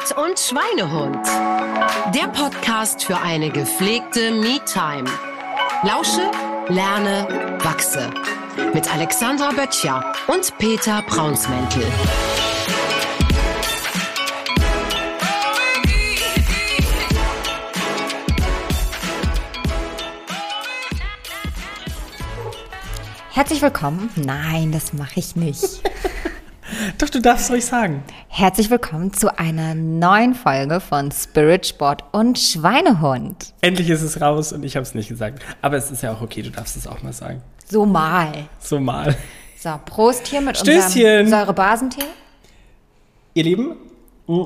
Sport und Schweinehund. Der Podcast für eine gepflegte Me-Time. Lausche, lerne, wachse. Mit Alexandra Böttcher und Peter Braunsmäntel. Herzlich willkommen. Nein, das mache ich nicht. Doch, du darfst ruhig sagen. Herzlich willkommen zu einer neuen Folge von Spirit Sport und Schweinehund. Endlich ist es raus und ich habe es nicht gesagt. Aber es ist ja auch okay, du darfst es auch mal sagen. So mal. So mal. So, Prost hier mit Stößchen. unserem Säurebasentee. Ihr Lieben, mm,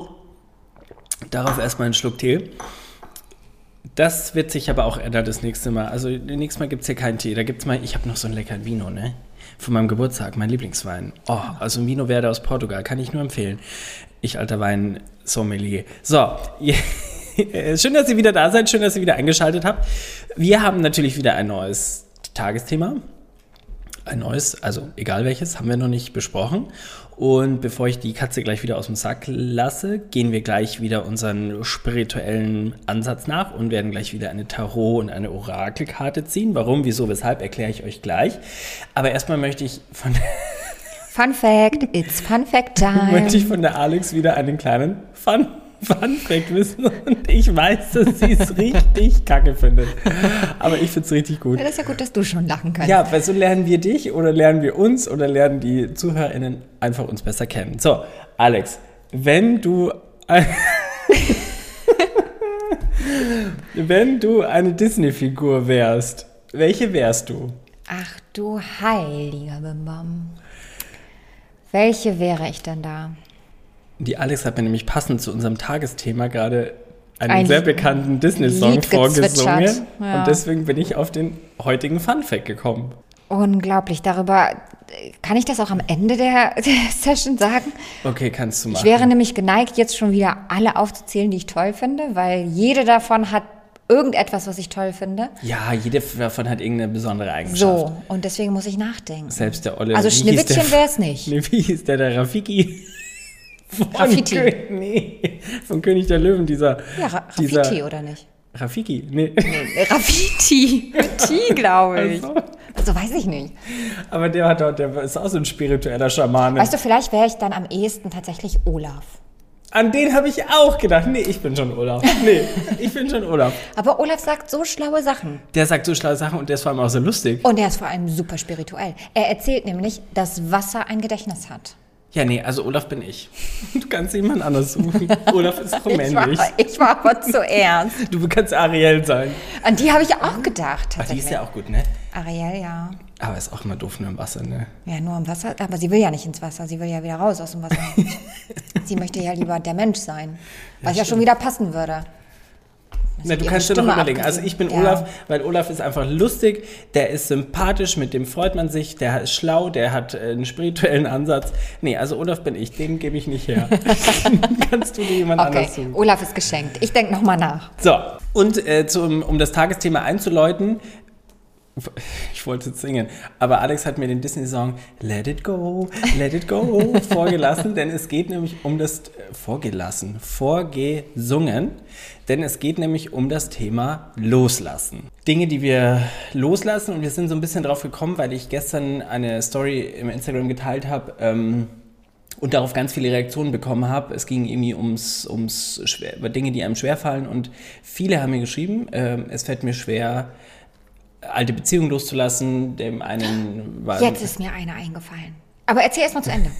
darauf erstmal einen Schluck Tee. Das wird sich aber auch ändern das nächste Mal. Also nächstes Mal gibt es hier keinen Tee. Da gibt es mal, ich habe noch so einen leckeren Vino, ne? Von meinem Geburtstag, mein Lieblingswein. Oh, also ein Vino Verde aus Portugal, kann ich nur empfehlen. Ich alter Wein-Sommelier. So, schön, dass ihr wieder da seid, schön, dass ihr wieder eingeschaltet habt. Wir haben natürlich wieder ein neues Tagesthema. Ein neues, also egal welches, haben wir noch nicht besprochen. Und bevor ich die Katze gleich wieder aus dem Sack lasse, gehen wir gleich wieder unseren spirituellen Ansatz nach und werden gleich wieder eine Tarot- und eine Orakelkarte ziehen. Warum, wieso, weshalb, erkläre ich euch gleich. Aber erstmal möchte ich von, Fun Fact, it's Fun Fact Time. möchte ich von der Alex wieder einen kleinen Fun, Fun Fact wissen. Und ich weiß, dass sie es richtig kacke findet. Aber ich finde es richtig gut. Ja, das ist ja gut, dass du schon lachen kannst. Ja, weil so lernen wir dich oder lernen wir uns oder lernen die ZuhörerInnen einfach uns besser kennen. So, Alex, wenn du wenn du eine Disney-Figur wärst, welche wärst du? Ach du heiliger Bimbam. Welche wäre ich denn da? Die Alex hat mir nämlich passend zu unserem Tagesthema gerade einen Ein sehr bekannten Disney-Song vorgesungen. ja. Und deswegen bin ich auf den heutigen Fun-Fact gekommen. Unglaublich. Darüber kann ich das auch am Ende der, der Session sagen. Okay, kannst du machen. Ich wäre nämlich geneigt, jetzt schon wieder alle aufzuzählen, die ich toll finde, weil jede davon hat irgendetwas, was ich toll finde. ja, jede davon hat irgendeine besondere Eigenschaft. So, und deswegen muss ich nachdenken. Selbst der Olle. Also Schneewittchen wäre es nicht. Nee, wie hieß der, der Rafiki? Von Rafiti. Kö- nee, von König der Löwen, dieser. Ja, Ra dieser, Rafiti, oder nicht? Rafiki, nee. Äh, Rafiti. Mit T, glaube ich. Also, Also weiß ich nicht. aber der hat doch, der ist auch so ein spiritueller Schamane. Weißt du, vielleicht wäre ich dann am ehesten tatsächlich Olaf. An den habe ich auch gedacht. Nee, ich bin schon Olaf. Nee, ich bin schon Olaf. Aber Olaf sagt so schlaue Sachen. Der sagt so schlaue Sachen und der ist vor allem auch so lustig. Und er ist vor allem super spirituell. Er erzählt nämlich, dass Wasser ein Gedächtnis hat. Ja, nee, also Olaf bin ich. Du kannst jemand anders suchen. Olaf ist auch Ich männlich. war, ich war aber zuerst. Du kannst Ariel sein. An die habe ich auch gedacht. Ach, die ist ja auch gut, ne? Ariel, ja. Aber ist auch immer doof nur im Wasser, ne? Ja, nur im Wasser. Aber sie will ja nicht ins Wasser. Sie will ja wieder raus aus dem Wasser. sie möchte ja lieber der Mensch sein. Was ja, schon wieder passen würde. Na, du kannst dir doch überlegen. Also abgesehen. ich bin Ja. Olaf, weil Olaf ist einfach lustig, der ist sympathisch, mit dem freut man sich, der ist schlau, der hat äh, einen spirituellen Ansatz. Nee, also Olaf bin ich, den gebe ich nicht her. kannst du dir jemand Okay, anders suchen. Olaf ist geschenkt. Ich denke nochmal nach. So, und äh, zum, um das Tagesthema einzuläuten, ich wollte singen, aber Alex hat mir den Disney-Song Let It Go, Let It Go vorgelassen, denn es geht nämlich um das, äh, vorgelassen, vorgesungen, denn es geht nämlich um das Thema Loslassen. Dinge, die wir loslassen und wir sind so ein bisschen drauf gekommen, weil ich gestern eine Story im Instagram geteilt habe, ähm, und darauf ganz viele Reaktionen bekommen habe. Es ging irgendwie ums, ums schwer, über Dinge, die einem schwerfallen und viele haben mir geschrieben, ähm, es fällt mir schwer, alte Beziehungen loszulassen. Dem einen war Jetzt ist mir eine eingefallen. Aber erzähl erst mal zu Ende.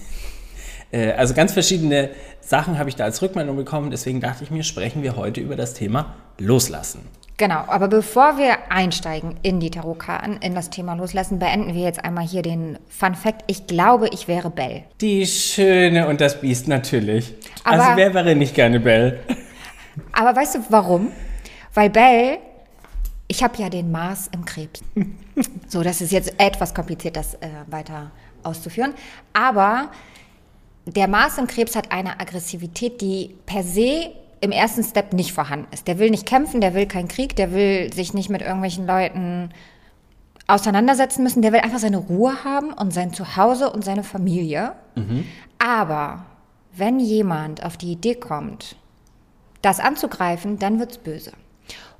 äh, also ganz verschiedene Sachen habe ich da als Rückmeldung bekommen. Deswegen dachte ich mir, sprechen wir heute über das Thema Loslassen. Genau, aber bevor wir einsteigen in die Tarotkarten, in das Thema Loslassen, beenden wir jetzt einmal hier den Fun Fact. Ich glaube, ich wäre Belle. Die Schöne und das Biest natürlich. Aber- also wer wäre nicht gerne Belle? Aber weißt du warum? Weil Belle, ich habe ja den Mars im Krebs. So, das ist jetzt etwas kompliziert, das äh, weiter auszuführen. Aber der Mars im Krebs hat eine Aggressivität, die per se im ersten Step nicht vorhanden ist. Der will nicht kämpfen, der will keinen Krieg, der will sich nicht mit irgendwelchen Leuten auseinandersetzen müssen. Der will einfach seine Ruhe haben und sein Zuhause und seine Familie. Aber wenn jemand auf die Idee kommt, das anzugreifen, dann wird's böse.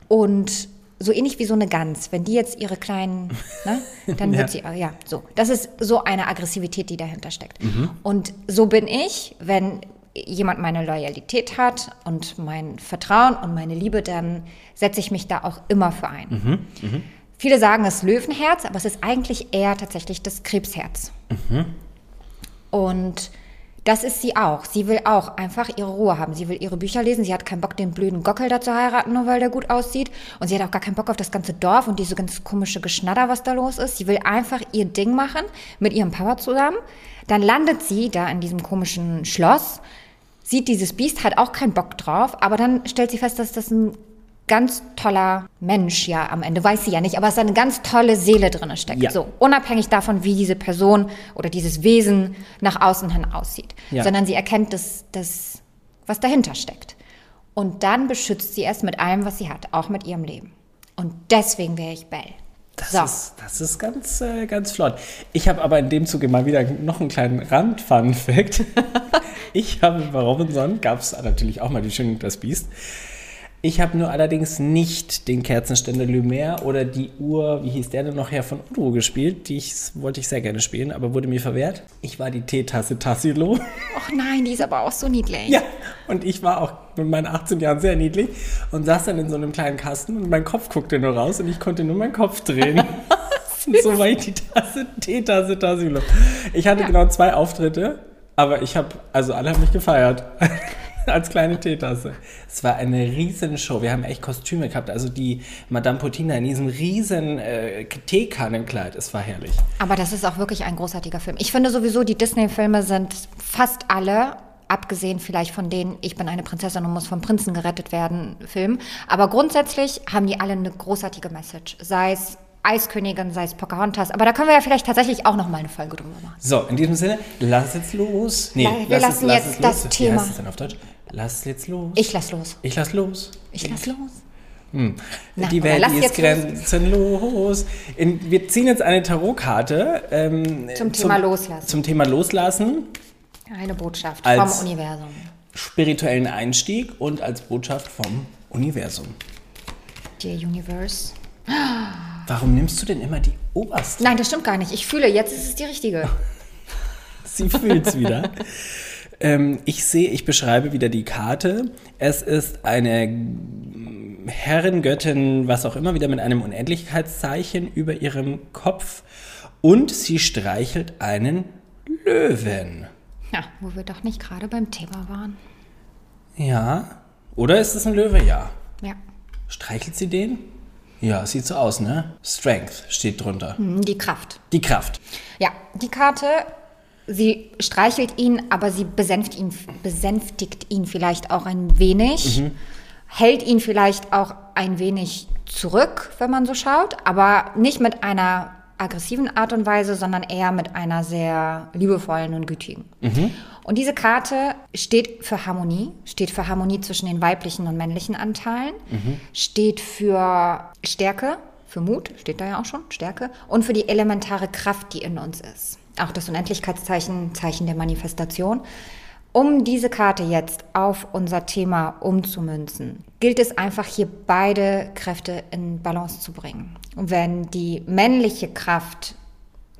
Und so ähnlich wie so eine Gans, wenn die jetzt ihre kleinen, ne, dann wird Ja. sie, ja, so. Das ist so eine Aggressivität, die dahinter steckt. Und so bin ich, wenn jemand meine Loyalität hat und mein Vertrauen und meine Liebe, dann setze ich mich da auch immer für ein. Viele sagen es Löwenherz, aber es ist eigentlich eher tatsächlich das Krebsherz. Und das ist sie auch. Sie will auch einfach ihre Ruhe haben. Sie will ihre Bücher lesen. Sie hat keinen Bock, den blöden Gockel da zu heiraten, nur weil der gut aussieht. Und sie hat auch gar keinen Bock auf das ganze Dorf und diese ganz komische Geschnatter, was da los ist. Sie will einfach ihr Ding machen mit ihrem Papa zusammen. Dann landet sie da in diesem komischen Schloss, sieht dieses Biest, hat auch keinen Bock drauf, aber dann stellt sie fest, dass das ein ganz toller Mensch ja am Ende, weiß sie ja nicht, aber es ist eine ganz tolle Seele drin steckt. Ja. So, unabhängig davon, wie diese Person oder dieses Wesen nach außen hin aussieht. Ja. Sondern sie erkennt das, das, was dahinter steckt. Und dann beschützt sie es mit allem, was sie hat, auch mit ihrem Leben. Und deswegen wäre ich Belle. Das, So. ist, das ist ganz, äh, ganz flott. Ich habe aber in dem Zuge mal wieder noch einen kleinen Rand-Fun-Fact. ich habe bei Robinson, gab es natürlich auch mal die Schöne und das Biest. Ich habe nur allerdings nicht den Kerzenständer Lumière oder die Uhr, wie hieß der denn noch her, von Udo gespielt. Die ich, wollte ich sehr gerne spielen, aber wurde mir verwehrt. Ich war die Teetasse Tassilo. Ach nein, die ist aber auch so niedlich. Ja, und ich war auch mit meinen 18 Jahren sehr niedlich und saß dann in so einem kleinen Kasten und mein Kopf guckte nur raus und ich konnte nur meinen Kopf drehen. und so war ich die Tasse, Teetasse Tassilo. Ich hatte genau zwei Auftritte, aber ich habe, also alle haben mich gefeiert. Als kleine Teetasse. Es war eine riesen Show. Wir haben echt Kostüme gehabt. Also die Madame Putina in diesem riesen äh, Teekannenkleid. Es war herrlich. Aber das ist auch wirklich ein großartiger Film. Ich finde sowieso, die Disney-Filme sind fast alle, abgesehen vielleicht von denen Ich bin eine Prinzessin und muss vom Prinzen gerettet werden, Film. Aber grundsätzlich haben die alle eine großartige Message. Sei es Eiskönigin, sei es Pocahontas. Aber da können wir ja vielleicht tatsächlich auch noch mal eine Folge drüber machen. So, in diesem Sinne, lass jetzt los. Nee, wir lass lassen es, lass jetzt das los. Thema. Wie heißt es denn auf Deutsch? Lass jetzt los. Ich lass los. Ich lass los. Ich lass los. Na, die Welt ist grenzenlos. In, wir ziehen jetzt eine Tarotkarte ähm, Zum Thema Loslassen. Zum Thema Loslassen, Eine Botschaft Als- vom Universum. spirituellen Einstieg und als Botschaft vom Universum. Dear Universe. Warum nimmst du denn immer die oberste? Nein, das stimmt gar nicht. Ich fühle, jetzt ist es die richtige. Sie fühlt's wieder. ähm, ich sehe, ich beschreibe wieder die Karte. Es ist eine Herrin, Göttin, was auch immer, wieder mit einem Unendlichkeitszeichen über ihrem Kopf. Und sie streichelt einen Löwen. Ja, wo wir doch nicht gerade beim Thema waren. Ja. Oder ist es ein Löwe? Ja. Ja. Streichelt sie den? Ja, sieht so aus, ne? Strength steht drunter. Hm, Die Kraft. Die Kraft. Ja, die Karte, sie streichelt ihn, aber sie besänftigt ihn, besänftigt ihn vielleicht auch ein wenig, hält ihn vielleicht auch ein wenig zurück, wenn man so schaut, aber nicht mit einer aggressiven Art und Weise, sondern eher mit einer sehr liebevollen und gütigen. Und diese Karte steht für Harmonie, steht für Harmonie zwischen den weiblichen und männlichen Anteilen, steht für Stärke, für Mut, steht da ja auch schon, Stärke, und für die elementare Kraft, die in uns ist. Auch das Unendlichkeitszeichen, Zeichen der Manifestation. Um diese Karte jetzt auf unser Thema umzumünzen, gilt es einfach hier beide Kräfte in Balance zu bringen. Und wenn die männliche Kraft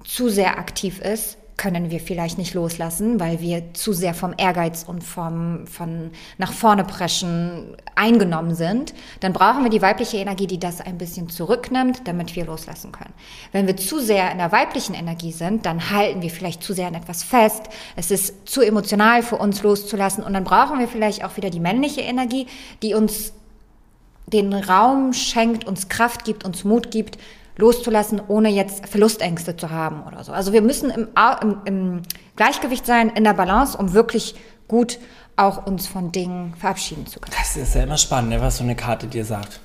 zu sehr aktiv ist, können wir vielleicht nicht loslassen, weil wir zu sehr vom Ehrgeiz und vom von nach vorne preschen eingenommen sind. Dann brauchen wir die weibliche Energie, die das ein bisschen zurücknimmt, damit wir loslassen können. Wenn wir zu sehr in der weiblichen Energie sind, dann halten wir vielleicht zu sehr an etwas fest. Es ist zu emotional für uns loszulassen und dann brauchen wir vielleicht auch wieder die männliche Energie, die uns den Raum schenkt, uns Kraft gibt, uns Mut gibt, loszulassen, ohne jetzt Verlustängste zu haben oder so. Also wir müssen im, im, im Gleichgewicht sein, in der Balance, um wirklich gut auch uns von Dingen verabschieden zu können. Das ist ja immer spannend, ne, was so eine Karte dir sagt.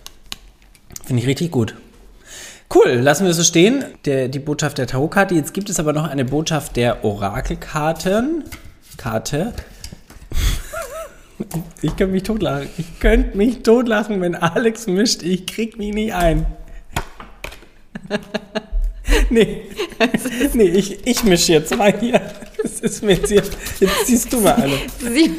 Finde ich richtig gut. Cool, lassen wir es so stehen. Der, die Botschaft der Tarotkarte. Jetzt gibt es aber noch eine Botschaft der Orakelkarten. Karte. Ich könnte mich totlachen. Ich könnte mich totlachen, wenn Alex mischt. Ich krieg mich nicht ein. Nee, nee ich, ich mische jetzt mal hier. Was ist mit dir? Jetzt ziehst du mal alle. Sie,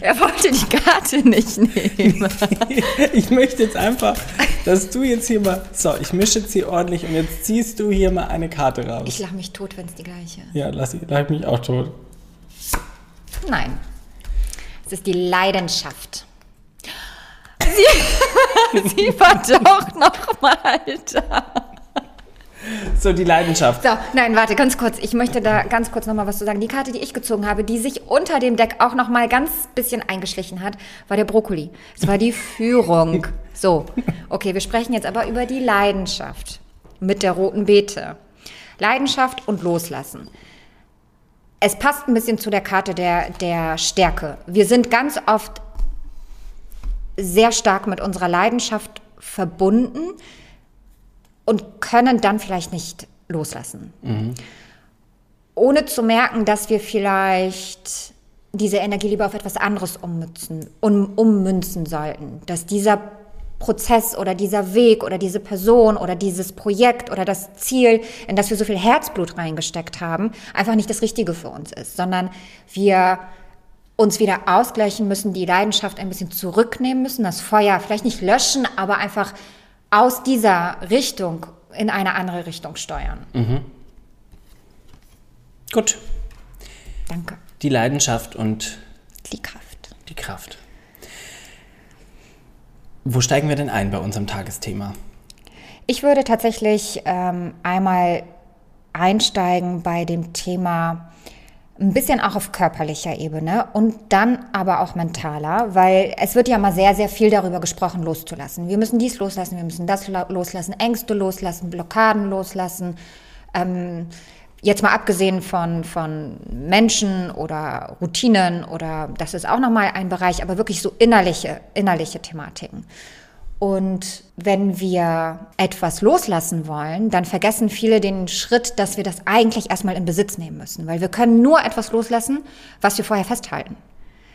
er wollte die Karte nicht nehmen. Ich möchte jetzt einfach, dass du jetzt hier mal. So, ich mische jetzt hier ordentlich und jetzt ziehst du hier mal eine Karte raus. Ich lache mich tot, wenn es die gleiche ist. ja, lass ich, lach mich auch tot. Nein. Es ist die Leidenschaft. Sie, sie war doch noch mal da. So, die Leidenschaft. So, nein, warte, ganz kurz. Ich möchte da ganz kurz noch mal was zu sagen. Die Karte, die ich gezogen habe, die sich unter dem Deck auch noch mal ganz bisschen eingeschlichen hat, war der Brokkoli. Es war die Führung. So, okay, wir sprechen jetzt aber über die Leidenschaft mit der roten Beete. Leidenschaft und Loslassen. Es passt ein bisschen zu der Karte der, der Stärke. Wir sind ganz oft sehr stark mit unserer Leidenschaft verbunden und können dann vielleicht nicht loslassen. Ohne zu merken, dass wir vielleicht diese Energie lieber auf etwas anderes ummünzen, um, ummünzen sollten. Dass dieser Prozess oder dieser Weg oder diese Person oder dieses Projekt oder das Ziel, in das wir so viel Herzblut reingesteckt haben, einfach nicht das Richtige für uns ist, sondern wir uns wieder ausgleichen müssen, die Leidenschaft ein bisschen zurücknehmen müssen, das Feuer vielleicht nicht löschen, aber einfach aus dieser Richtung in eine andere Richtung steuern. Gut. Danke. Die Leidenschaft und Die Kraft. die Kraft. Wo steigen wir denn ein bei unserem Tagesthema? Ich würde tatsächlich ähm, einmal einsteigen bei dem Thema ein bisschen auch auf körperlicher Ebene und dann aber auch mentaler, weil es wird ja mal sehr, sehr viel darüber gesprochen, loszulassen. Wir müssen dies loslassen, wir müssen das lo- loslassen, Ängste loslassen, Blockaden loslassen. Ähm, jetzt mal abgesehen von, von Menschen oder Routinen oder das ist auch nochmal ein Bereich, aber wirklich so innerliche, innerliche Thematiken. Und wenn wir etwas loslassen wollen, dann vergessen viele den Schritt, dass wir das eigentlich erstmal in Besitz nehmen müssen. Weil wir können nur etwas loslassen, was wir vorher festhalten.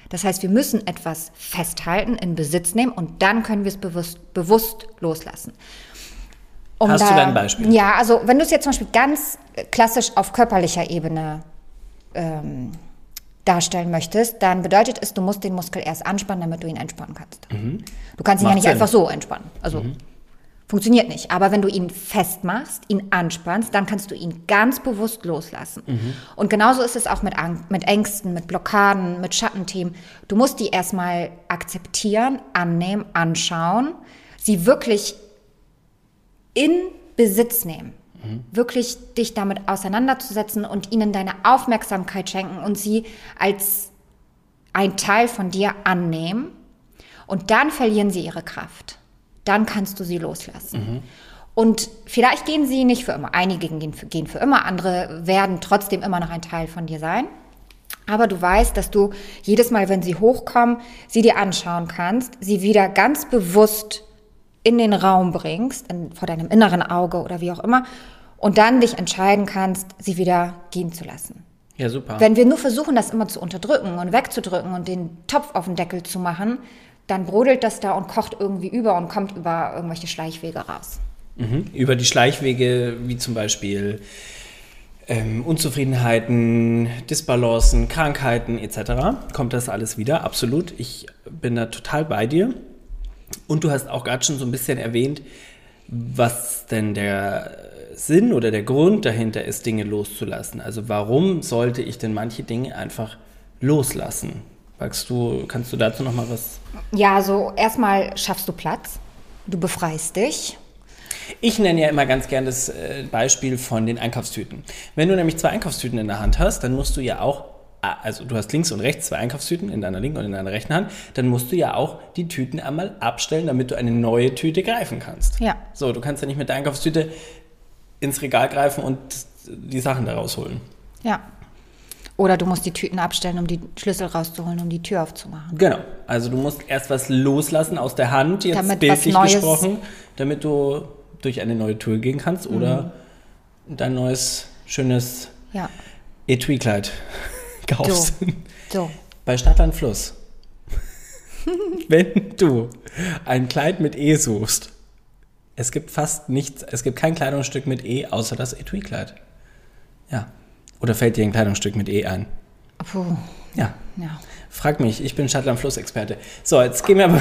Das heißt, wir müssen etwas festhalten, in Besitz nehmen und dann können wir es bewusst, bewusst loslassen. Um Hast du da ein Beispiel? Ja, also wenn du es jetzt zum Beispiel ganz klassisch auf körperlicher Ebene ähm, darstellen möchtest, dann bedeutet es, du musst den Muskel erst anspannen, damit du ihn entspannen kannst. Du kannst ihn Macht ja nicht Sinn. einfach so entspannen. Also funktioniert nicht. Aber wenn du ihn festmachst, ihn anspannst, dann kannst du ihn ganz bewusst loslassen. Und genauso ist es auch mit, Ang mit Ängsten, mit Blockaden, mit Schattenthemen. Du musst die erstmal akzeptieren, annehmen, anschauen, sie wirklich in Besitz nehmen. Wirklich dich damit auseinanderzusetzen und ihnen deine Aufmerksamkeit schenken und sie als ein Teil von dir annehmen. Und dann verlieren sie ihre Kraft. Dann kannst du sie loslassen. Und vielleicht gehen sie nicht für immer. Einige gehen für, gehen für immer, andere werden trotzdem immer noch ein Teil von dir sein. Aber du weißt, dass du jedes Mal, wenn sie hochkommen, sie dir anschauen kannst, sie wieder ganz bewusst in den Raum bringst, in, vor deinem inneren Auge oder wie auch immer, und dann dich entscheiden kannst, sie wieder gehen zu lassen. Ja, super. Wenn wir nur versuchen, das immer zu unterdrücken und wegzudrücken und den Topf auf den Deckel zu machen, dann brodelt das da und kocht irgendwie über und kommt über irgendwelche Schleichwege raus. Mhm. Über die Schleichwege, wie zum Beispiel ähm, Unzufriedenheiten, Disbalancen, Krankheiten etc., kommt das alles wieder. Absolut. Ich bin da total bei dir. Und du hast auch gerade schon so ein bisschen erwähnt, was denn der Sinn oder der Grund dahinter ist, Dinge loszulassen. Also warum sollte ich denn manche Dinge einfach loslassen? Magst du, kannst du dazu noch mal was? Ja, so erstmal schaffst du Platz, du befreist dich. Ich nenne ja immer ganz gern das äh, Beispiel von den Einkaufstüten. Wenn du nämlich zwei Einkaufstüten in der Hand hast, dann musst du ja auch, also du hast links und rechts zwei Einkaufstüten in deiner linken und in deiner rechten Hand, dann musst du ja auch die Tüten einmal abstellen, damit du eine neue Tüte greifen kannst. Ja. So, du kannst ja nicht mit der Einkaufstüte ins Regal greifen und die Sachen da rausholen. Ja. Oder du musst die Tüten abstellen, um die Schlüssel rauszuholen, um die Tür aufzumachen. Genau. Also du musst erst was loslassen aus der Hand, jetzt Damit was bildlich Neues- gesprochen, damit du durch eine neue Tür gehen kannst oder dein neues, schönes Ja. Etui-Kleid kaufst. So. Bei Stadtland Fluss. Wenn du ein Kleid mit E suchst, es gibt fast nichts, es gibt kein Kleidungsstück mit E außer das Etui-Kleid. Ja. Oder fällt dir ein Kleidungsstück mit E ein? Puh, Ja. ja. Frag mich, ich bin Stadtland Flussexperte. So, jetzt gehen wir aber.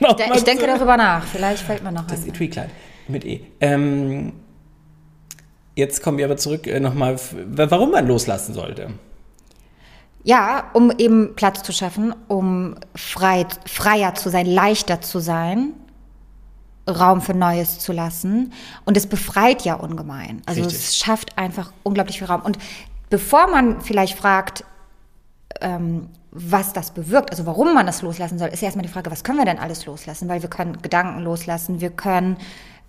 Ich, mal ich denke darüber nach. Vielleicht fällt mir noch Das ein. Etui-Kleid mit E. Ähm, jetzt kommen wir aber zurück äh, nochmal, warum man loslassen sollte. Ja, um eben Platz zu schaffen, um frei, freier zu sein, leichter zu sein, Raum für Neues zu lassen. Und es befreit ja ungemein. Also Richtig. es schafft einfach unglaublich viel Raum. Und bevor man vielleicht fragt, ähm, was das bewirkt, also warum man das loslassen soll, ist ja erstmal die Frage, was können wir denn alles loslassen? Weil wir können Gedanken loslassen, wir können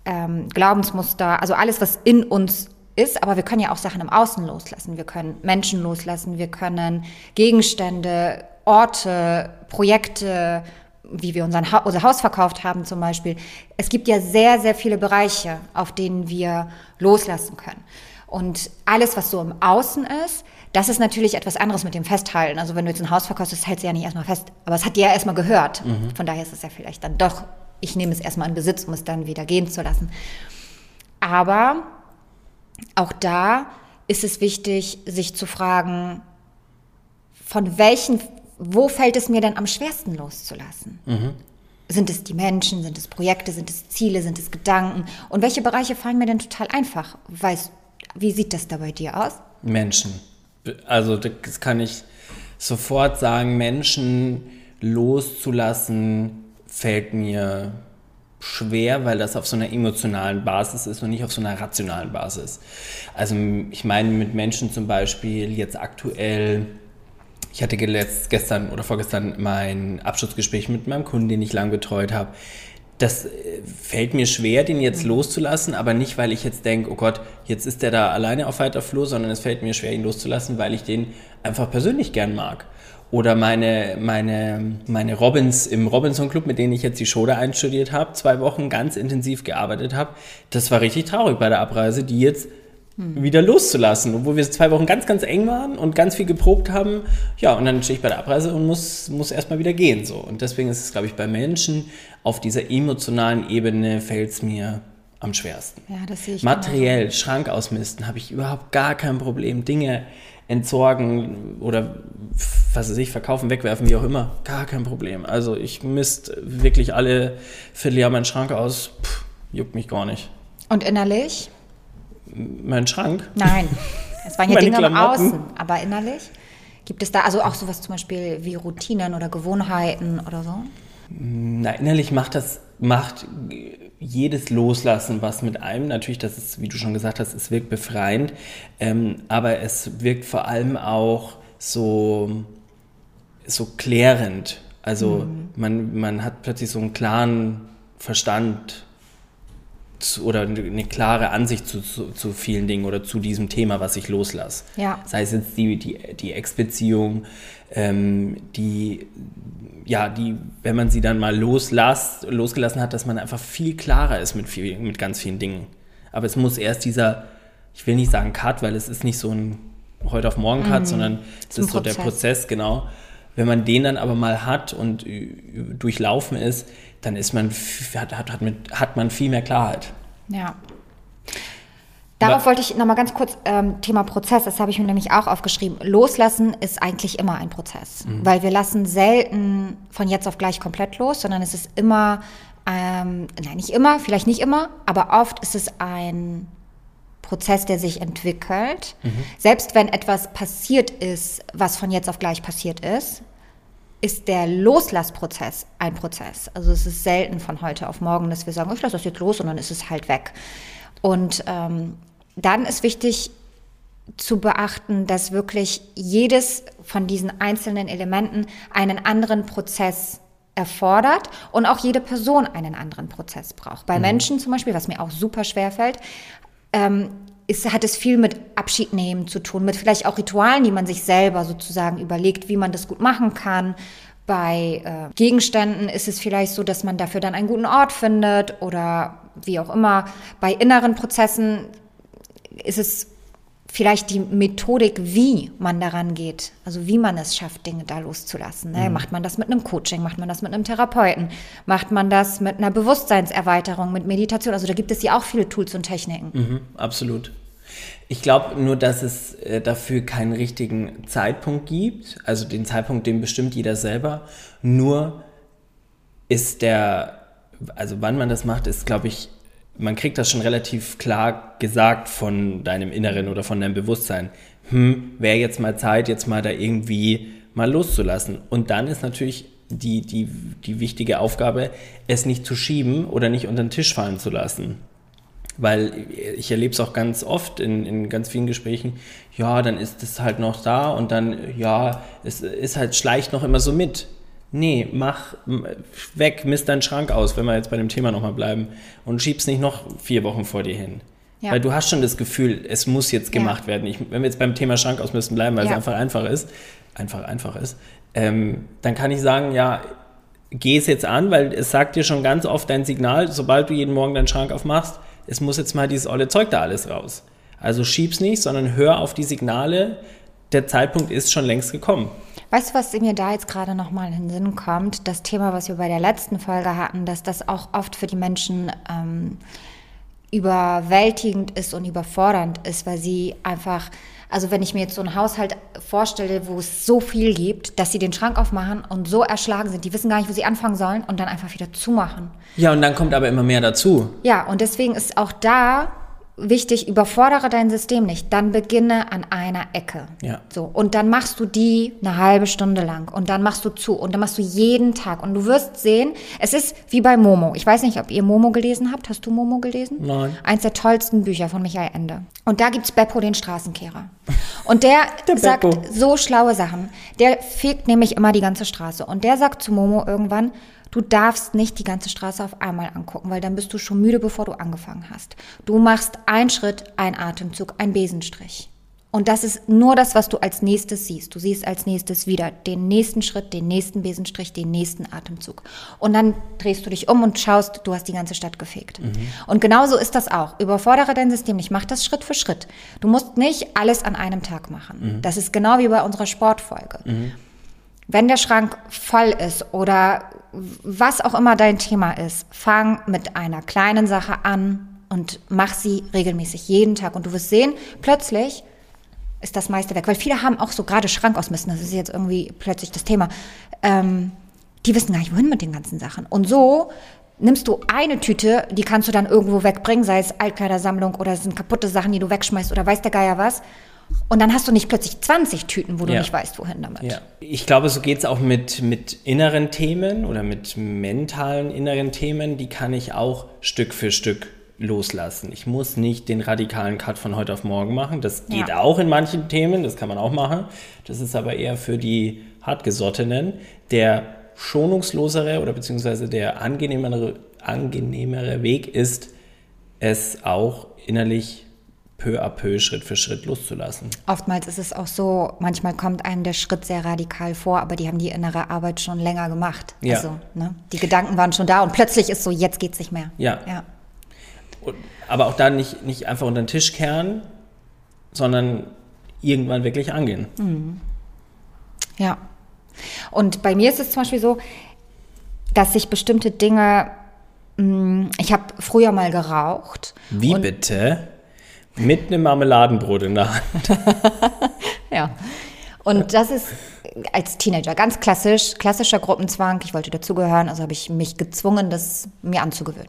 ähm, Glaubensmuster, also alles, was in uns ist, aber wir können ja auch Sachen im Außen loslassen. Wir können Menschen loslassen, wir können Gegenstände, Orte, Projekte, wie wir ha unser Haus verkauft haben zum Beispiel. Es gibt ja sehr, sehr viele Bereiche, auf denen wir loslassen können. Und alles, was so im Außen ist, das ist natürlich etwas anderes mit dem Festhalten. Also wenn du jetzt ein Haus verkaufst, das hält sie ja nicht erstmal fest. Aber es hat dir ja erstmal gehört. Von daher ist es ja vielleicht dann doch, ich nehme es erstmal in Besitz, um es dann wieder gehen zu lassen. Aber auch da ist es wichtig, sich zu fragen, von welchen, wo fällt es mir denn am schwersten loszulassen? Sind es die Menschen, sind es Projekte, sind es Ziele, sind es Gedanken? Und welche Bereiche fallen mir denn total einfach? Weißt, wie sieht das da bei dir aus? Menschen. Also das kann ich sofort sagen, Menschen loszulassen fällt mir schwer, weil das auf so einer emotionalen Basis ist und nicht auf so einer rationalen Basis. Also ich meine mit Menschen zum Beispiel jetzt aktuell, ich hatte gestern oder vorgestern mein Abschlussgespräch mit meinem Kunden, den ich lang betreut habe. Das äh, fällt mir schwer, den jetzt loszulassen, aber nicht, weil ich jetzt denke, oh Gott, jetzt ist der da alleine auf weiter Flur, sondern es fällt mir schwer, ihn loszulassen, weil ich den einfach persönlich gern mag. Oder meine, meine, meine Robins im Robinson Club, mit denen ich jetzt die Show da einstudiert habe, zwei Wochen ganz intensiv gearbeitet habe. Das war richtig traurig bei der Abreise, die jetzt wieder loszulassen, obwohl wir zwei Wochen ganz, ganz eng waren und ganz viel geprobt haben. Ja, und dann stehe ich bei der Abreise und muss, muss erstmal wieder gehen. So. Und deswegen ist es, glaube ich, bei Menschen auf dieser emotionalen Ebene fällt es mir am schwersten. Ja, das sehe ich Materiell, Schrank ausmisten, habe ich überhaupt gar kein Problem. Dinge entsorgen oder was weiß ich, verkaufen, wegwerfen, wie auch immer, gar kein Problem. Also ich misst wirklich alle Vierteljahr meinen Schrank aus, Pff, juckt mich gar nicht. Und innerlich? Mein Schrank? Nein, es waren ja Dinge im Klamotten. Außen, aber innerlich? Gibt es da also auch sowas zum Beispiel wie Routinen oder Gewohnheiten oder so? Na, innerlich macht das, macht jedes Loslassen was mit einem. Natürlich, das ist, wie du schon gesagt hast, es wirkt befreiend, ähm, aber es wirkt vor allem auch so, so klärend. Also man, man hat plötzlich so einen klaren Verstand zu, oder eine klare Ansicht zu, zu, zu vielen Dingen oder zu diesem Thema, was ich loslasse. Ja. Sei es jetzt die, die, die Ex-Beziehung, ähm, die, ja, die, wenn man sie dann mal loslas, losgelassen hat, dass man einfach viel klarer ist mit, viel, mit ganz vielen Dingen. Aber es muss erst dieser, ich will nicht sagen Cut, weil es ist nicht so ein heute auf morgen Cut, sondern es ist so der Prozess. Prozess, genau. Wenn man den dann aber mal hat und durchlaufen ist, dann ist man, hat, hat, hat, mit, hat man viel mehr Klarheit. Ja. Darauf wollte ich nochmal ganz kurz ähm, Thema Prozess, das habe ich mir nämlich auch aufgeschrieben. Loslassen ist eigentlich immer ein Prozess, weil wir lassen selten von jetzt auf gleich komplett los, sondern es ist immer, ähm, nein, nicht immer, vielleicht nicht immer, aber oft ist es ein Prozess, der sich entwickelt. Selbst wenn etwas passiert ist, was von jetzt auf gleich passiert ist, ist der Loslassprozess ein Prozess. Also es ist selten von heute auf morgen, dass wir sagen, ich lasse das jetzt los und dann ist es halt weg. Und ähm, dann ist wichtig zu beachten, dass wirklich jedes von diesen einzelnen Elementen einen anderen Prozess erfordert und auch jede Person einen anderen Prozess braucht. Bei Menschen zum Beispiel, was mir auch super schwer fällt, ähm, ist, hat es viel mit Abschied nehmen zu tun, mit vielleicht auch Ritualen, die man sich selber sozusagen überlegt, wie man das gut machen kann. Bei äh, Gegenständen ist es vielleicht so, dass man dafür dann einen guten Ort findet oder wie auch immer. Bei inneren Prozessen ist es vielleicht die Methodik, wie man daran geht, also wie man es schafft, Dinge da loszulassen. Ne? Macht man das mit einem Coaching, macht man das mit einem Therapeuten, macht man das mit einer Bewusstseinserweiterung, mit Meditation. Also da gibt es ja auch viele Tools und Techniken. Mhm, absolut. Ich glaube nur, dass es äh, dafür keinen richtigen Zeitpunkt gibt. Also den Zeitpunkt, den bestimmt jeder selber. Nur ist der, also wann man das macht, ist, glaube ich, man kriegt das schon relativ klar gesagt von deinem Inneren oder von deinem Bewusstsein. Hm, wäre jetzt mal Zeit, jetzt mal da irgendwie mal loszulassen. Und dann ist natürlich die, die, die wichtige Aufgabe, es nicht zu schieben oder nicht unter den Tisch fallen zu lassen. Weil ich erlebe es auch ganz oft in, in ganz vielen Gesprächen, ja, dann ist es halt noch da und dann, ja, es ist halt, schleicht noch immer so mit. Nee, mach weg, misst deinen Schrank aus, wenn wir jetzt bei dem Thema nochmal bleiben und schieb's nicht noch vier Wochen vor dir hin. Ja. Weil du hast schon das Gefühl, es muss jetzt gemacht ja. werden. Ich, wenn wir jetzt beim Thema Schrank ausmisten bleiben, weil ja. es einfach einfach ist, einfach einfach ist, ähm, dann kann ich sagen, ja, geh es jetzt an, weil es sagt dir schon ganz oft dein Signal, sobald du jeden Morgen deinen Schrank aufmachst, es muss jetzt mal dieses olle Zeug da alles raus. Also schieb's nicht, sondern hör auf die Signale. Der Zeitpunkt ist schon längst gekommen. Weißt du, was mir da jetzt gerade nochmal in den Sinn kommt? Das Thema, was wir bei der letzten Folge hatten, dass das auch oft für die Menschen ähm, überwältigend ist und überfordernd ist, weil sie einfach, also wenn ich mir jetzt so einen Haushalt vorstelle, wo es so viel gibt, dass sie den Schrank aufmachen und so erschlagen sind, die wissen gar nicht, wo sie anfangen sollen und dann einfach wieder zumachen. Ja, und dann kommt aber immer mehr dazu. Ja, und deswegen ist auch da wichtig, überfordere dein System nicht. Dann beginne an einer Ecke. Ja. So. Und dann machst du die eine halbe Stunde lang. Und dann machst du zu. Und dann machst du jeden Tag. Und du wirst sehen, es ist wie bei Momo. Ich weiß nicht, ob ihr Momo gelesen habt. Hast du Momo gelesen? Nein. Eins der tollsten Bücher von Michael Ende. Und da gibt's Beppo, den Straßenkehrer. Und der, der sagt Beppo. so schlaue Sachen. Der fegt nämlich immer die ganze Straße. Und der sagt zu Momo irgendwann, Du darfst nicht die ganze Straße auf einmal angucken, weil dann bist du schon müde, bevor du angefangen hast. Du machst einen Schritt, einen Atemzug, einen Besenstrich. Und das ist nur das, was du als nächstes siehst. Du siehst als nächstes wieder den nächsten Schritt, den nächsten Besenstrich, den nächsten Atemzug. Und dann drehst du dich um und schaust, du hast die ganze Stadt gefegt. Mhm. Und genauso ist das auch. Überfordere dein System nicht. Mach das Schritt für Schritt. Du musst nicht alles an einem Tag machen. Mhm. Das ist genau wie bei unserer Sportfolge. Mhm. Wenn der Schrank voll ist oder was auch immer dein Thema ist, fang mit einer kleinen Sache an und mach sie regelmäßig jeden Tag. Und du wirst sehen, plötzlich ist das meiste weg. Weil viele haben auch so gerade Schrank ausmisten, das ist jetzt irgendwie plötzlich das Thema. Ähm, die wissen gar nicht, wohin mit den ganzen Sachen. Und so nimmst du eine Tüte, die kannst du dann irgendwo wegbringen, sei es Altkleidersammlung oder es sind kaputte Sachen, die du wegschmeißt oder weiß der Geier was. Und dann hast du nicht plötzlich 20 Tüten, wo du ja. nicht weißt, wohin damit. Ja. Ich glaube, so geht es auch mit, mit inneren Themen oder mit mentalen inneren Themen. Die kann ich auch Stück für Stück loslassen. Ich muss nicht den radikalen Cut von heute auf morgen machen. Das geht ja. auch in manchen Themen, das kann man auch machen. Das ist aber eher für die hartgesottenen. Der schonungslosere oder beziehungsweise der angenehmere, angenehmere Weg ist, es auch innerlich peu à peu, Schritt für Schritt loszulassen. Oftmals ist es auch so, manchmal kommt einem der Schritt sehr radikal vor, aber die haben die innere Arbeit schon länger gemacht. Ja. Also, ne, die Gedanken waren schon da und plötzlich ist so, jetzt geht es nicht mehr. Ja. ja. Und, aber auch da nicht, nicht einfach unter den Tisch kehren, sondern irgendwann wirklich angehen. Mhm. Ja. Und bei mir ist es zum Beispiel so, dass sich bestimmte Dinge, mm, ich habe früher mal geraucht. Wie bitte? Mit einem Marmeladenbrot in der Hand. ja. Und das ist als Teenager ganz klassisch, klassischer Gruppenzwang. Ich wollte dazugehören, also habe ich mich gezwungen, das mir anzugewöhnen.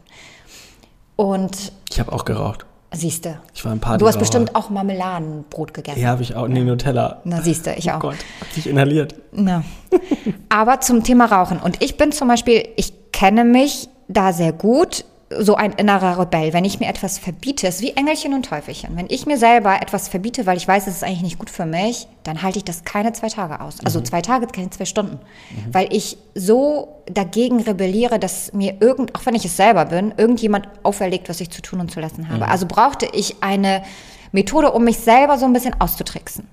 Und ich habe auch geraucht. Siehst du. Ich war ein paar Du hast bestimmt auch Marmeladenbrot gegessen. Ja, habe ich auch. Nee, Nutella. Na, siehst du, ich auch. Oh Gott, hab dich inhaliert. Na. Aber zum Thema Rauchen. Und ich bin zum Beispiel, ich kenne mich da sehr gut so ein innerer Rebell. Wenn ich mir etwas verbiete, ist wie Engelchen und Teufelchen. Wenn ich mir selber etwas verbiete, weil ich weiß, es ist eigentlich nicht gut für mich, dann halte ich das keine zwei Tage aus. Also mhm. zwei Tage, keine zwei Stunden. Mhm. Weil ich so dagegen rebelliere, dass mir irgend, auch wenn ich es selber bin, irgendjemand auferlegt, was ich zu tun und zu lassen habe. Mhm. Also brauchte ich eine Methode, um mich selber so ein bisschen auszutricksen.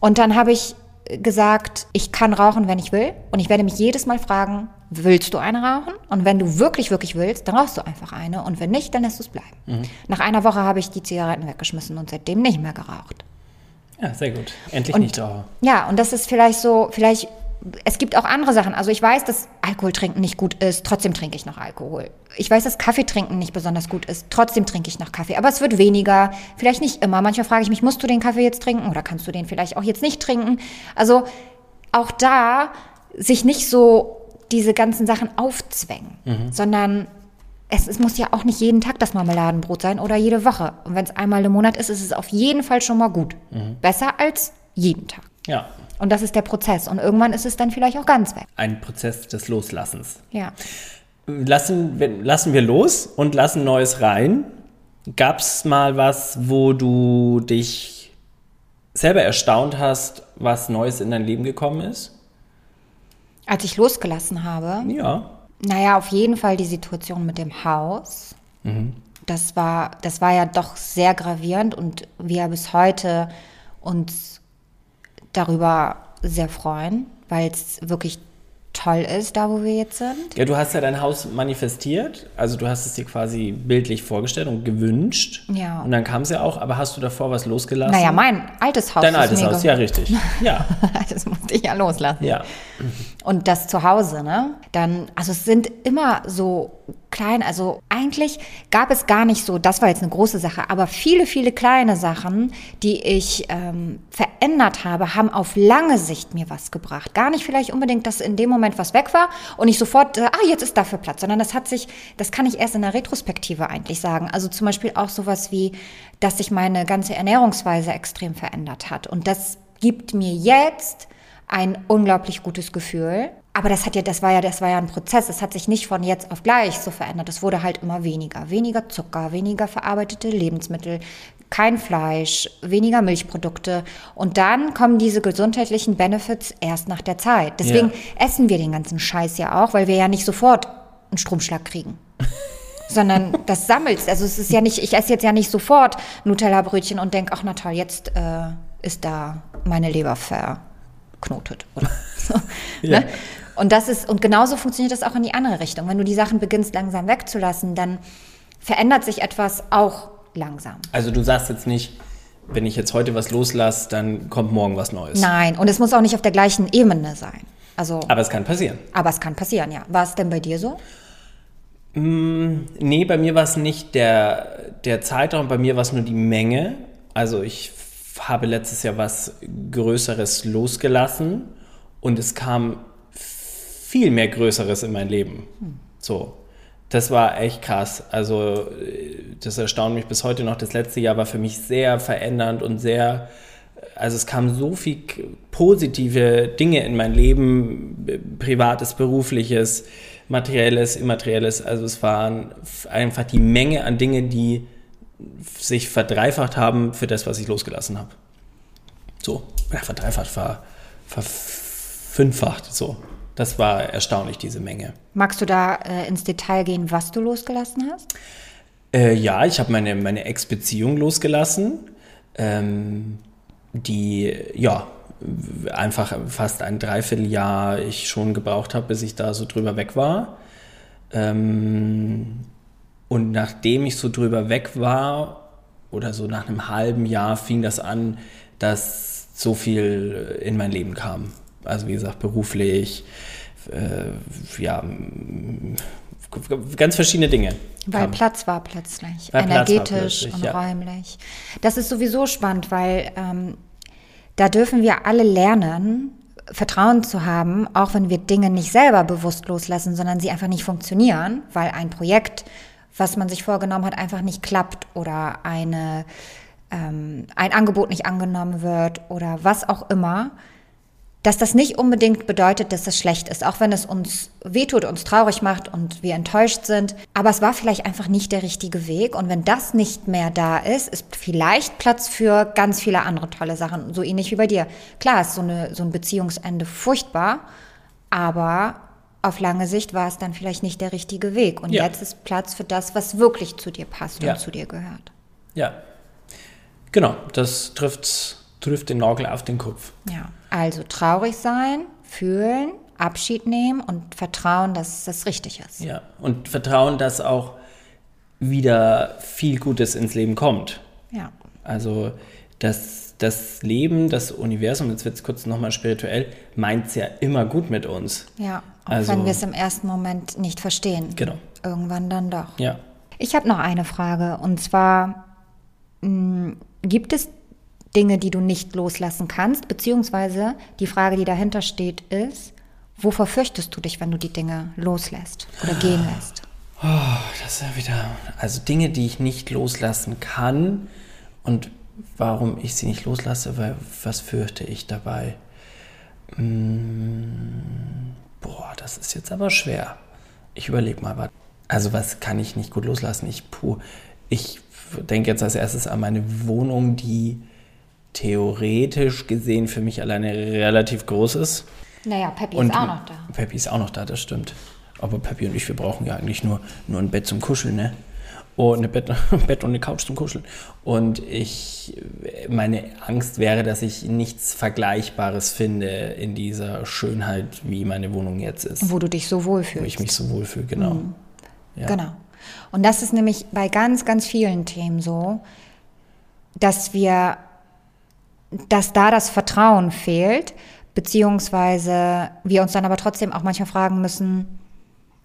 Und dann habe ich gesagt, ich kann rauchen, wenn ich will. Und ich werde mich jedes Mal fragen, willst du eine rauchen? Und wenn du wirklich, wirklich willst, dann rauchst du einfach eine. Und wenn nicht, dann lässt du es bleiben. Mhm. Nach einer Woche habe ich die Zigaretten weggeschmissen und seitdem nicht mehr geraucht. Ja, sehr gut. Endlich und, nicht rauchen. Ja, und das ist vielleicht so, vielleicht es gibt auch andere Sachen. Also ich weiß, dass Alkohol trinken nicht gut ist, trotzdem trinke ich noch Alkohol. Ich weiß, dass Kaffee trinken nicht besonders gut ist, trotzdem trinke ich noch Kaffee. Aber es wird weniger, vielleicht nicht immer. Manchmal frage ich mich, musst du den Kaffee jetzt trinken oder kannst du den vielleicht auch jetzt nicht trinken? Also auch da sich nicht so diese ganzen Sachen aufzwängen, sondern es, es, muss ja auch nicht jeden Tag das Marmeladenbrot sein oder jede Woche. Und wenn es einmal im Monat ist, ist es auf jeden Fall schon mal gut. Besser als jeden Tag. Ja. Und das ist der Prozess. Und irgendwann ist es dann vielleicht auch ganz weg. Ein Prozess des Loslassens. Ja. Lassen, wir- lassen wir los und lassen Neues rein. Gab es mal was, wo du dich selber erstaunt hast, was Neues in dein Leben gekommen ist? Als ich losgelassen habe, Ja. naja, auf jeden Fall die Situation mit dem Haus. Das, war, das war ja doch sehr gravierend und wir bis heute uns darüber sehr freuen, weil es wirklich toll ist, da wo wir jetzt sind. Ja, du hast ja dein Haus manifestiert, also du hast es dir quasi bildlich vorgestellt und gewünscht. Ja. Und dann kam es ja auch, aber hast du davor was losgelassen? Naja, mein altes Haus Dein altes Haus, ja, richtig. Ja, Das musste ich ja loslassen. ja. Und das zu Hause, ne? Dann, also es sind immer so klein, also eigentlich gab es gar nicht so, das war jetzt eine große Sache, aber viele, viele kleine Sachen, die ich ähm, verändert habe, haben auf lange Sicht mir was gebracht. Gar nicht vielleicht unbedingt, dass in dem Moment was weg war und ich sofort, äh, ah, jetzt ist dafür Platz, sondern das hat sich, das kann ich erst in der Retrospektive eigentlich sagen. Also zum Beispiel auch sowas wie, dass sich meine ganze Ernährungsweise extrem verändert hat. Und das gibt mir jetzt ein unglaublich gutes Gefühl. Aber das hat ja, das war ja, das war ja ein Prozess. Es hat sich nicht von jetzt auf gleich so verändert. Es wurde halt immer weniger. Weniger Zucker, weniger verarbeitete Lebensmittel, kein Fleisch, weniger Milchprodukte. Und dann kommen diese gesundheitlichen Benefits erst nach der Zeit. Deswegen Ja. essen wir den ganzen Scheiß ja auch, weil wir ja nicht sofort einen Stromschlag kriegen. sondern das sammelst. Also es ist ja nicht, ich esse jetzt ja nicht sofort Nutella-Brötchen und denke, ach na toll, jetzt äh, ist da meine Leber verknotet. Oder so, Ja. ne? Und das ist, und genauso funktioniert das auch in die andere Richtung. Wenn du die Sachen beginnst langsam wegzulassen, dann verändert sich etwas auch langsam. Also du sagst jetzt nicht, wenn ich jetzt heute was loslasse, dann kommt morgen was Neues. Nein, und es muss auch nicht auf der gleichen Ebene sein. Also, Aber es kann passieren. aber es kann passieren, ja. War es denn bei dir so? Nee, bei mir war es nicht der, der Zeitraum, bei mir war es nur die Menge. Also ich habe letztes Jahr was Größeres losgelassen und es kam viel mehr Größeres in mein Leben. So, das war echt krass. Also äh, das erstaunt mich bis heute noch. Das letzte Jahr war für mich sehr verändernd und sehr, also es kamen so viel positive Dinge in mein Leben, b- privates, berufliches, materielles, immaterielles. Also es waren einfach die Menge an Dingen, die sich verdreifacht haben für das, was ich losgelassen habe. So, ja, verdreifacht war verfünffacht. So, das war erstaunlich, diese Menge. Magst du da äh, ins Detail gehen, was du losgelassen hast? Äh, ja, ich habe meine, meine Ex-Beziehung losgelassen, ähm, die, ja, einfach fast ein Dreivierteljahr ich schon gebraucht habe, bis ich da so drüber weg war. Ähm, und nachdem ich so drüber weg war, oder so nach einem halben Jahr, fing das an, dass so viel in mein Leben kam. Also wie gesagt, beruflich, äh, ja, ganz verschiedene Dinge. Weil kamen. Platz war plötzlich, Weil Platz war energetisch plötzlich, und ja. räumlich. Das ist sowieso spannend, weil ähm, da dürfen wir alle lernen, Vertrauen zu haben, auch wenn wir Dinge nicht selber bewusst loslassen, sondern sie einfach nicht funktionieren, weil ein Projekt, was man sich vorgenommen hat, einfach nicht klappt oder eine, ähm, ein Angebot nicht angenommen wird oder was auch immer dass das nicht unbedingt bedeutet, dass das schlecht ist, auch wenn es uns wehtut, uns traurig macht und wir enttäuscht sind. Aber es war vielleicht einfach nicht der richtige Weg. Und wenn das nicht mehr da ist, ist vielleicht Platz für ganz viele andere tolle Sachen, so ähnlich wie bei dir. Klar ist so, eine, so ein Beziehungsende furchtbar, aber auf lange Sicht war es dann vielleicht nicht der richtige Weg. Und Ja. jetzt ist Platz für das, was wirklich zu dir passt Ja. und zu dir gehört. Ja, genau, das trifft, trifft den Nagel auf den Kopf. Ja, also traurig sein, fühlen, Abschied nehmen und vertrauen, dass das richtig ist. Ja, und Vertrauen, dass auch wieder viel Gutes ins Leben kommt. Ja. Also, dass, das Leben, das Universum, jetzt wird es kurz nochmal spirituell, meint es ja immer gut mit uns. Ja, auch Also- wenn wir es im ersten Moment nicht verstehen. Genau. Irgendwann dann doch. Ja. Ich habe noch eine Frage und zwar mh, gibt es Dinge, die du nicht loslassen kannst, beziehungsweise die Frage, die dahinter steht, ist, wovor fürchtest du dich, wenn du die Dinge loslässt oder gehen lässt? Das ist ja wieder. Also Dinge, die ich nicht loslassen kann und warum ich sie nicht loslasse, weil was fürchte ich dabei? Mm, boah, das ist jetzt aber schwer. Ich überlege mal was. Also was kann ich nicht gut loslassen? Ich puh, ich denke jetzt als erstes an meine Wohnung, die theoretisch gesehen für mich alleine relativ groß ist. Naja, Peppi Und ist auch noch da. Peppi ist auch noch da, das stimmt. Aber Peppi und ich, wir brauchen ja eigentlich nur, nur ein Bett zum Kuscheln, ne? Und ein Bett, Bett und eine Couch zum Kuscheln. Und ich, meine Angst wäre, dass ich nichts Vergleichbares finde in dieser Schönheit, wie meine Wohnung jetzt ist. Wo du dich so Wo wohlfühlst. ich mich so wohlfühle, genau. Ja. Genau. Und das ist nämlich bei ganz, ganz vielen Themen so, dass wir, dass da das Vertrauen fehlt, beziehungsweise wir uns dann aber trotzdem auch manchmal fragen müssen,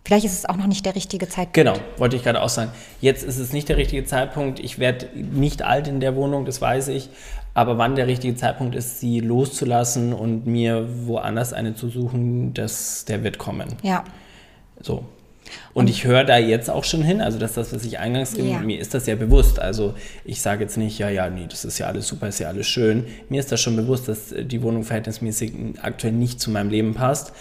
vielleicht ist es auch noch nicht der richtige Zeitpunkt. Genau, wollte ich gerade auch sagen. Jetzt ist es nicht der richtige Zeitpunkt. Ich werde nicht alt in der Wohnung, das weiß ich. Aber wann der richtige Zeitpunkt ist, sie loszulassen und mir woanders eine zu suchen, das, der wird kommen. Ja, So. Und, ich höre da jetzt auch schon hin, also das ist das, was ich eingangs, Ja. mir ist das ja bewusst. Also ich sage jetzt nicht, ja, ja, nee, das ist ja alles super, ist ja alles schön. Mir ist das schon bewusst, dass äh, die Wohnung verhältnismäßig aktuell nicht zu meinem Leben passt.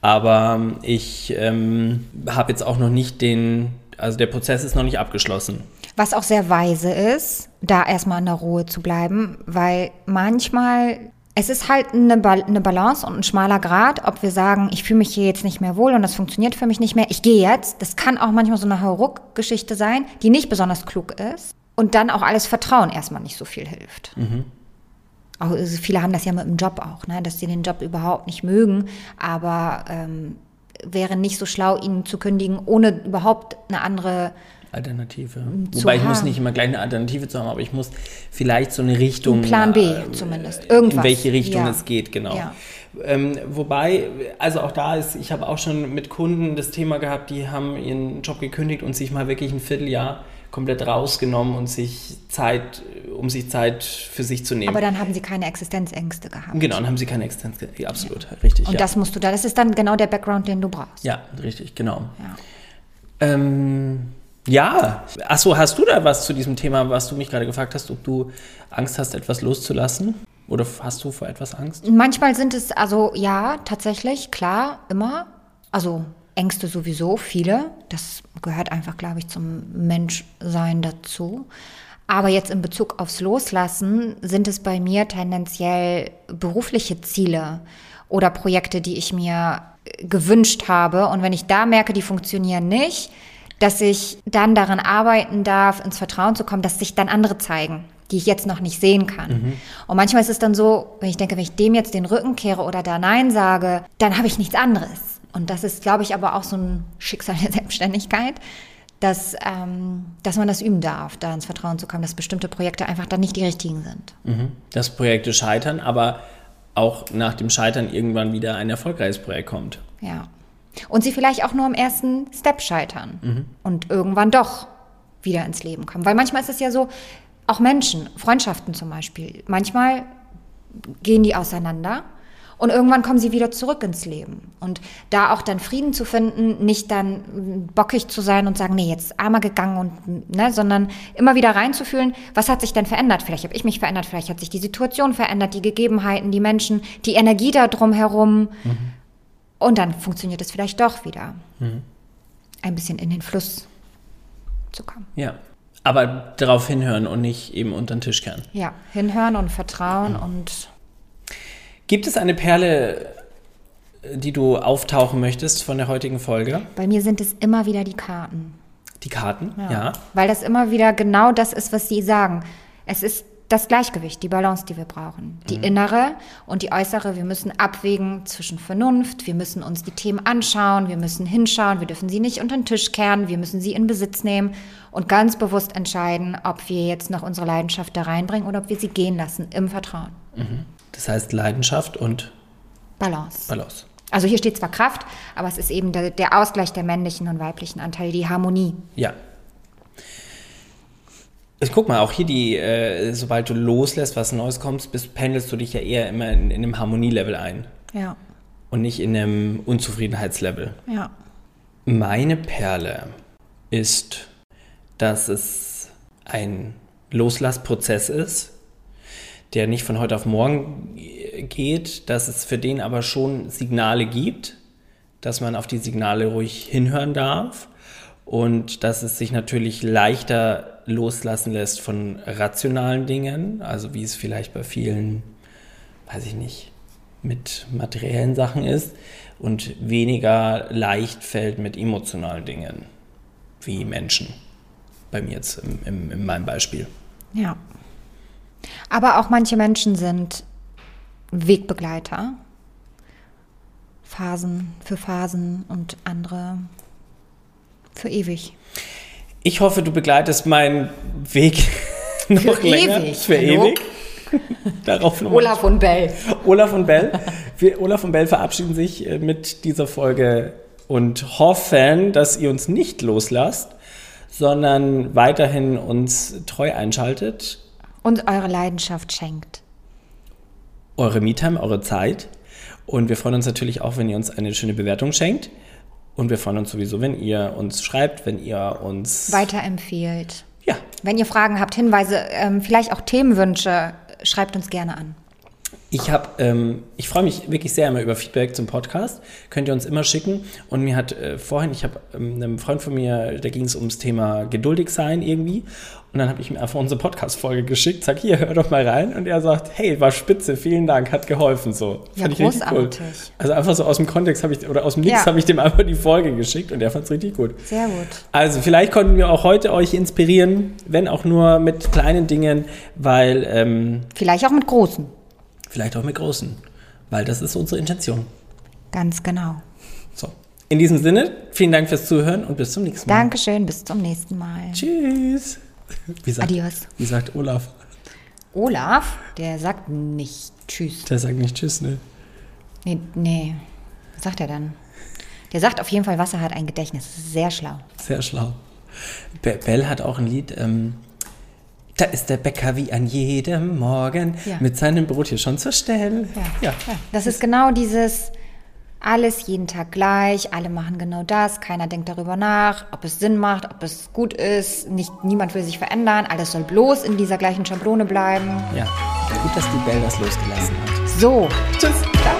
Aber ähm, ich ähm, habe jetzt auch noch nicht den, also der Prozess ist noch nicht abgeschlossen. Was auch sehr weise ist, da erstmal in der Ruhe zu bleiben, weil manchmal, es ist halt eine, ba eine Balance und ein schmaler Grad, ob wir sagen, ich fühle mich hier jetzt nicht mehr wohl und das funktioniert für mich nicht mehr, ich gehe jetzt. Das kann auch manchmal so eine Hauruck-Geschichte sein, die nicht besonders klug ist. Und dann auch alles Vertrauen erstmal nicht so viel hilft. Auch, also viele haben das ja mit dem Job auch, ne? dass sie den Job überhaupt nicht mögen, aber ähm, wäre nicht so schlau, ihn zu kündigen, ohne überhaupt eine andere Alternative. zu Wobei ich muss nicht immer gleich eine Alternative zu haben, aber ich muss vielleicht so eine Richtung. Ein Plan B äh, zumindest. In Irgendwas. welche Richtung Ja. es geht, genau. Ja. Ähm, wobei, also auch da ist, ich habe auch schon mit Kunden das Thema gehabt, die haben ihren Job gekündigt und sich mal wirklich ein Vierteljahr komplett rausgenommen und sich Zeit, um sich Zeit für sich zu nehmen. Aber dann haben sie keine Existenzängste gehabt. genau, dann haben sie keine Existenz. ge- Ja, absolut, richtig. Und ja. das musst du da, das ist dann genau der Background, den du brauchst. ja, richtig, genau. Ja. Ähm, ja. Achso, hast du da was zu diesem Thema, was du mich gerade gefragt hast, ob du Angst hast, etwas loszulassen? Oder hast du vor etwas Angst? Manchmal sind es, also ja, tatsächlich, klar, immer. Also Ängste sowieso, viele. Das gehört einfach, glaube ich, zum Menschsein dazu. Aber jetzt in Bezug aufs Loslassen sind es bei mir tendenziell berufliche Ziele oder Projekte, die ich mir äh, gewünscht habe. Und wenn ich da merke, die funktionieren nicht, dass ich dann daran arbeiten darf, ins Vertrauen zu kommen, dass sich dann andere zeigen, die ich jetzt noch nicht sehen kann. Und manchmal ist es dann so, wenn ich denke, wenn ich dem jetzt den Rücken kehre oder da Nein sage, dann habe ich nichts anderes. Und das ist, glaube ich, aber auch so ein Schicksal der Selbstständigkeit, dass, ähm, dass man das üben darf, da ins Vertrauen zu kommen, dass bestimmte Projekte einfach dann nicht die richtigen sind. Dass Projekte scheitern, aber auch nach dem Scheitern irgendwann wieder ein erfolgreiches Projekt kommt. Ja. Und sie vielleicht auch nur im ersten Step scheitern und irgendwann doch wieder ins Leben kommen. Weil manchmal ist es ja so, auch Menschen, Freundschaften zum Beispiel, manchmal gehen die auseinander und irgendwann kommen sie wieder zurück ins Leben. Und da auch dann Frieden zu finden, nicht dann bockig zu sein und sagen, nee, jetzt einmal gegangen und, ne, sondern immer wieder reinzufühlen, was hat sich denn verändert? Vielleicht habe ich mich verändert, vielleicht hat sich die Situation verändert, die Gegebenheiten, die Menschen, die Energie da drumherum. Und dann funktioniert es vielleicht doch wieder. Ein bisschen in den Fluss zu kommen. Ja. Aber darauf hinhören und nicht eben unter den Tisch kehren. Ja, hinhören und vertrauen und Gibt es eine Perle, die du auftauchen möchtest von der heutigen Folge? bei mir sind es immer wieder die Karten. Die Karten? Ja. Weil das immer wieder genau das ist, was sie sagen. Es ist das Gleichgewicht, die Balance, die wir brauchen. Die innere und die äußere. Wir müssen abwägen zwischen Vernunft. Wir müssen uns die Themen anschauen. Wir müssen hinschauen. Wir dürfen sie nicht unter den Tisch kehren. Wir müssen sie in Besitz nehmen und ganz bewusst entscheiden, ob wir jetzt noch unsere Leidenschaft da reinbringen oder ob wir sie gehen lassen im Vertrauen. Das heißt Leidenschaft und Balance. Balance. Also hier steht zwar Kraft, aber es ist eben der, der Ausgleich der männlichen und weiblichen Anteile, die Harmonie. Ja. Ich guck mal, auch hier die, äh, sobald du loslässt, was Neues kommt, bist, pendelst du dich ja eher immer in, in einem Harmonielevel ein Ja, und nicht in einem Unzufriedenheitslevel. ja. Meine Perle ist, dass es ein Loslassprozess ist, der nicht von heute auf morgen geht, dass es für den aber schon Signale gibt, dass man auf die Signale ruhig hinhören darf und dass es sich natürlich leichter loslassen lässt von rationalen Dingen, also wie es vielleicht bei vielen, weiß ich nicht, mit materiellen Sachen ist und weniger leicht fällt mit emotionalen Dingen, wie Menschen. Bei mir jetzt im, im, in meinem Beispiel. Ja. Aber auch manche Menschen sind Wegbegleiter. Phasen für Phasen und andere für ewig. Ich hoffe, du begleitest meinen Weg noch Für länger. ewig, Für hallo? ewig. Darauf nochmal. Olaf und Bell. Olaf und Bell. Wir, Olaf und Bell verabschieden sich äh, mit dieser Folge und hoffen, dass ihr uns nicht loslasst, sondern weiterhin uns treu einschaltet. Und eure Leidenschaft schenkt. Eure Me-Time, eure Zeit. Und wir freuen uns natürlich auch, wenn ihr uns eine schöne Bewertung schenkt. Und wir freuen uns sowieso, wenn ihr uns schreibt, wenn ihr uns. Weiterempfehlt. Ja, Wenn ihr Fragen habt, Hinweise, ähm, vielleicht auch Themenwünsche, schreibt uns gerne an. Ich habe, ähm, ich freue mich wirklich sehr immer über Feedback zum Podcast. Könnt ihr uns immer schicken. Und mir hat äh, vorhin, ich habe ähm, einem Freund von mir, da ging es ums Thema geduldig sein irgendwie. Und dann habe ich ihm einfach unsere Podcast-Folge geschickt, sag hier, hör doch mal rein. Und er sagt, hey, war spitze, vielen Dank, hat geholfen so. Ja, Fand ich richtig großartig. Also einfach so aus dem Kontext habe ich, oder aus dem Nix Ja. habe ich dem einfach die Folge geschickt und er fand es richtig gut. Sehr gut. Also vielleicht konnten wir auch heute euch inspirieren, wenn auch nur mit kleinen Dingen, weil ähm, Vielleicht auch mit großen. Vielleicht auch mit großen, weil das ist unsere Intention. Ganz genau. So. In diesem Sinne, vielen Dank fürs Zuhören und bis zum nächsten Mal. Dankeschön, bis zum nächsten Mal. Tschüss. Wie sagt, Adios. Wie sagt Olaf? Olaf, der sagt nicht Tschüss. Der sagt nicht Tschüss, ne? Nee, nee. Was sagt er dann? Der sagt auf jeden Fall, Wasser hat ein Gedächtnis. Das ist sehr schlau. Sehr schlau. Be Bell hat auch ein Lied. Ähm, da ist der Bäcker wie an jedem Morgen Ja. mit seinem Brot hier schon zur Stelle. Ja. ja. Das ist genau dieses alles jeden Tag gleich, alle machen genau das, keiner denkt darüber nach, ob es Sinn macht, ob es gut ist, nicht, niemand will sich verändern, alles soll bloß in dieser gleichen Schablone bleiben. ja. Gut, dass die Bell das losgelassen hat. So, Tschüss. ciao.